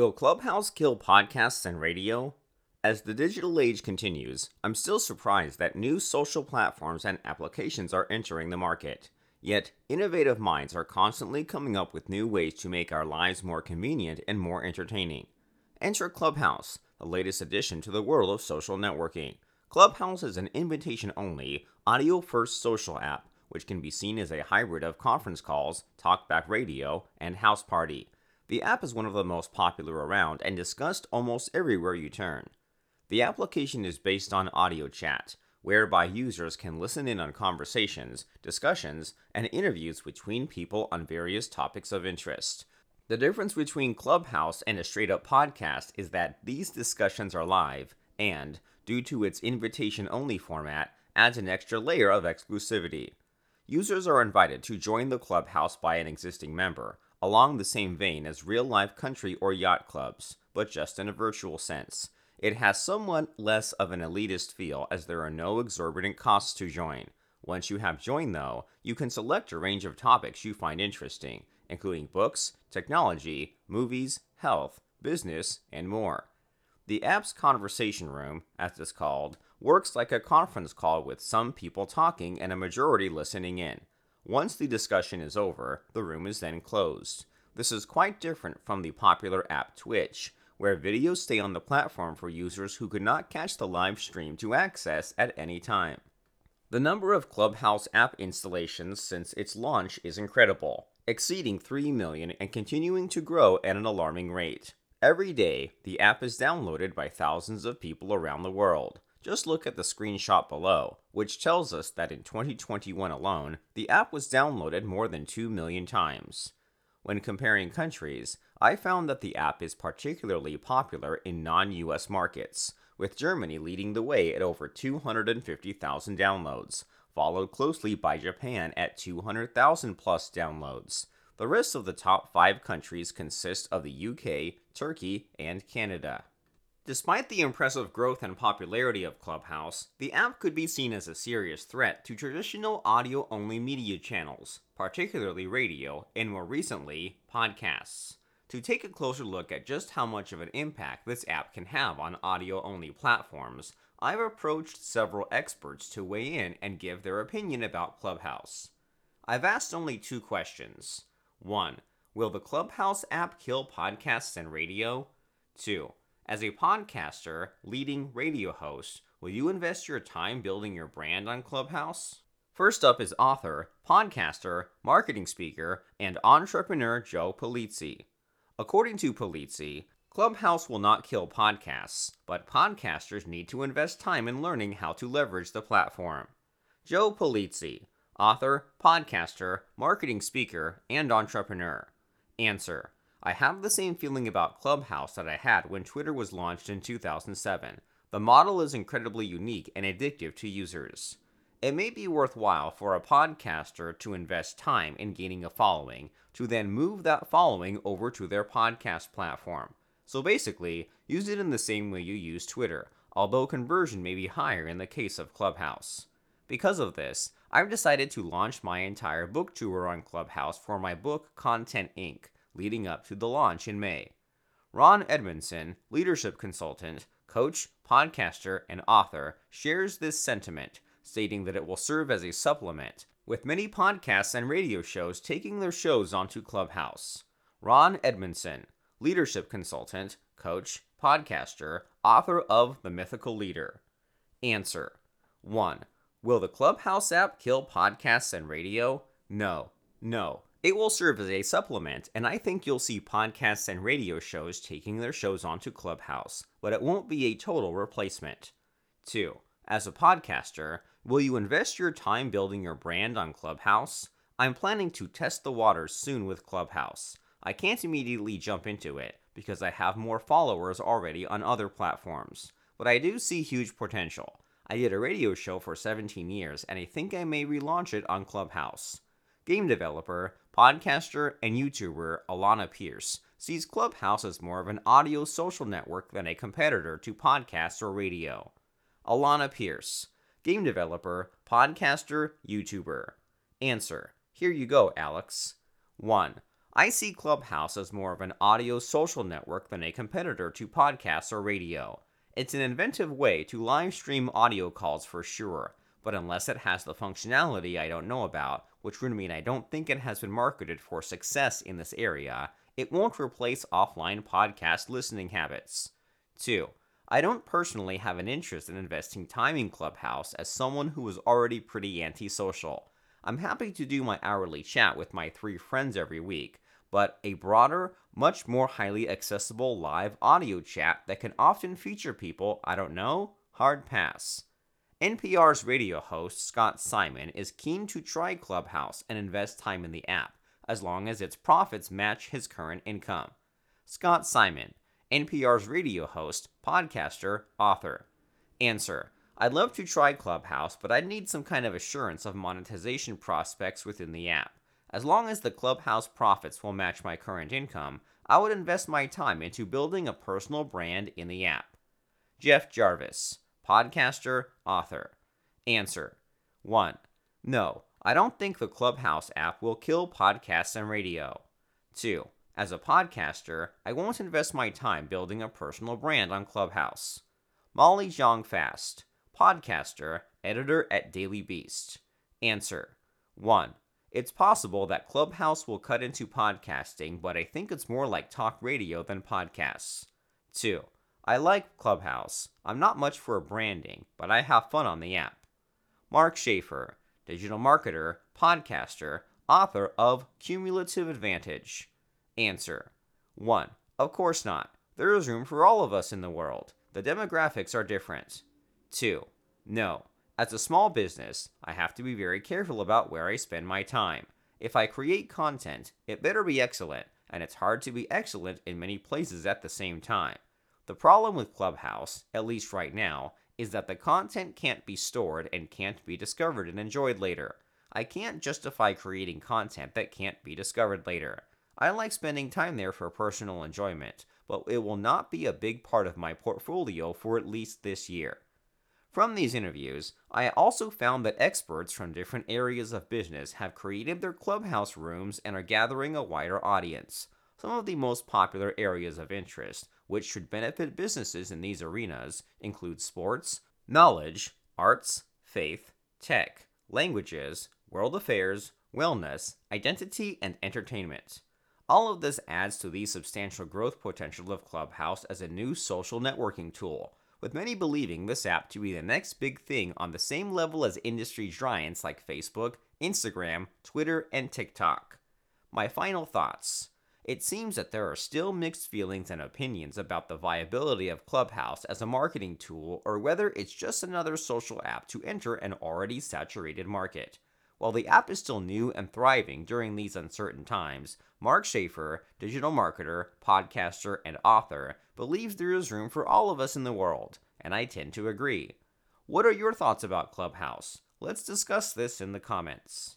Will Clubhouse kill podcasts and radio? As the digital age continues, I'm still surprised that new social platforms and applications are entering the market. Yet, innovative minds are constantly coming up with new ways to make our lives more convenient and more entertaining. Enter Clubhouse, the latest addition to the world of social networking. Clubhouse is an invitation only, audio first social app, which can be seen as a hybrid of conference calls, talkback radio, and Houseparty. The app is one of the most popular around and discussed almost everywhere you turn. The application is based on audio chat, whereby users can listen in on conversations, discussions, and interviews between people on various topics of interest. The difference between Clubhouse and a straight up podcast is that these discussions are live and, due to its invitation only format, adds an extra layer of exclusivity. Users are invited to join the clubhouse by an existing member, along the same vein as real life country or yacht clubs, but just in a virtual sense. It has somewhat less of an elitist feel as there are no exorbitant costs to join. Once you have joined, though, you can select a range of topics you find interesting, including books, technology, movies, health, business, and more. The app's conversation room, as it's called, works like a conference call with some people talking and a majority listening in. Once the discussion is over, the room is then closed. This is quite different from the popular app Twitch, where videos stay on the platform for users who could not catch the live stream to access at any time. The number of Clubhouse app installations since its launch is incredible, exceeding 3 million and continuing to grow at an alarming rate. Every day, the app is downloaded by thousands of people around the world. Just look at the screenshot below, which tells us that in 2021 alone, the app was downloaded more than 2 million times. When comparing countries, I found that the app is particularly popular in non US markets, with Germany leading the way at over 250,000 downloads, followed closely by Japan at 200,000 plus downloads. The rest of the top five countries consist of the UK, Turkey, and Canada. Despite the impressive growth and popularity of Clubhouse, the app could be seen as a serious threat to traditional audio only media channels, particularly radio, and more recently, podcasts. To take a closer look at just how much of an impact this app can have on audio only platforms, I've approached several experts to weigh in and give their opinion about Clubhouse. I've asked only two questions. 1. Will the Clubhouse app kill podcasts and radio? 2. As a podcaster, leading radio host, will you invest your time building your brand on Clubhouse? First up is author, podcaster, marketing speaker, and entrepreneur Joe Pulizzi. According to Pulizzi, Clubhouse will not kill podcasts, but podcasters need to invest time in learning how to leverage the platform. Joe Pulizzi, author, podcaster, marketing speaker, and entrepreneur. Answer I have the same feeling about Clubhouse that I had when Twitter was launched in 2007. The model is incredibly unique and addictive to users. It may be worthwhile for a podcaster to invest time in gaining a following, to then move that following over to their podcast platform. So basically, use it in the same way you use Twitter, although conversion may be higher in the case of Clubhouse. Because of this, I've decided to launch my entire book tour on Clubhouse for my book Content Inc leading up to the launch in May. Ron Edmondson, leadership consultant, coach, podcaster, and author, shares this sentiment, stating that it will serve as a supplement, with many podcasts and radio shows taking their shows onto Clubhouse. Ron Edmondson, leadership consultant, coach, podcaster, author of The Mythical Leader. Answer 1. Will the Clubhouse app kill podcasts and radio? No. No. It will serve as a supplement, and I think you'll see podcasts and radio shows taking their shows onto Clubhouse, but it won't be a total replacement. 2. As a podcaster, will you invest your time building your brand on Clubhouse? I'm planning to test the waters soon with Clubhouse. I can't immediately jump into it because I have more followers already on other platforms, but I do see huge potential. I did a radio show for 17 years, and I think I may relaunch it on Clubhouse. Game developer, podcaster, and YouTuber Alanah Pearce sees Clubhouse as more of an audio social network than a competitor to podcasts or radio. Alanah Pearce, game developer, podcaster, YouTuber. Answer Here you go, Alex. 1. I see Clubhouse as more of an audio social network than a competitor to podcasts or radio. It's an inventive way to live stream audio calls for sure, but unless it has the functionality I don't know about, which would mean I don't think it has been marketed for success in this area, it won't replace offline podcast listening habits. 2. I don't personally have an interest in investing time in Clubhouse as someone who is already pretty antisocial. I'm happy to do my hourly chat with my three friends every week, but a broader, much more highly accessible live audio chat that can often feature people I don't know? Hard pass. NPR's radio host, Scott Simon, is keen to try Clubhouse and invest time in the app, as long as its profits match his current income. Scott Simon, NPR's radio host, podcaster, author. Answer I'd love to try Clubhouse, but I'd need some kind of assurance of monetization prospects within the app. As long as the Clubhouse profits will match my current income, I would invest my time into building a personal brand in the app. Jeff Jarvis, podcaster, author. Answer 1. No, I don't think the Clubhouse app will kill podcasts and radio. 2. As a podcaster, I won't invest my time building a personal brand on Clubhouse. Molly Jong Fast, podcaster, editor at Daily Beast. Answer 1. It's possible that Clubhouse will cut into podcasting, but I think it's more like talk radio than podcasts. 2. I like Clubhouse. I'm not much for branding, but I have fun on the app. Mark Schaefer, digital marketer, podcaster, author of Cumulative Advantage. Answer 1. Of course not. There is room for all of us in the world. The demographics are different. 2. No. As a small business, I have to be very careful about where I spend my time. If I create content, it better be excellent, and it's hard to be excellent in many places at the same time. The problem with Clubhouse, at least right now, is that the content can't be stored and can't be discovered and enjoyed later. I can't justify creating content that can't be discovered later. I like spending time there for personal enjoyment, but it will not be a big part of my portfolio for at least this year. From these interviews, I also found that experts from different areas of business have created their clubhouse rooms and are gathering a wider audience. Some of the most popular areas of interest, which should benefit businesses in these arenas, include sports, knowledge, arts, faith, tech, languages, world affairs, wellness, identity, and entertainment. All of this adds to the substantial growth potential of Clubhouse as a new social networking tool with many believing this app to be the next big thing on the same level as industry giants like Facebook, Instagram, Twitter, and TikTok. My final thoughts. It seems that there are still mixed feelings and opinions about the viability of Clubhouse as a marketing tool or whether it's just another social app to enter an already saturated market. While the app is still new and thriving during these uncertain times, Mark Schaefer, digital marketer, podcaster, and author, believes there is room for all of us in the world, and I tend to agree. What are your thoughts about Clubhouse? Let's discuss this in the comments.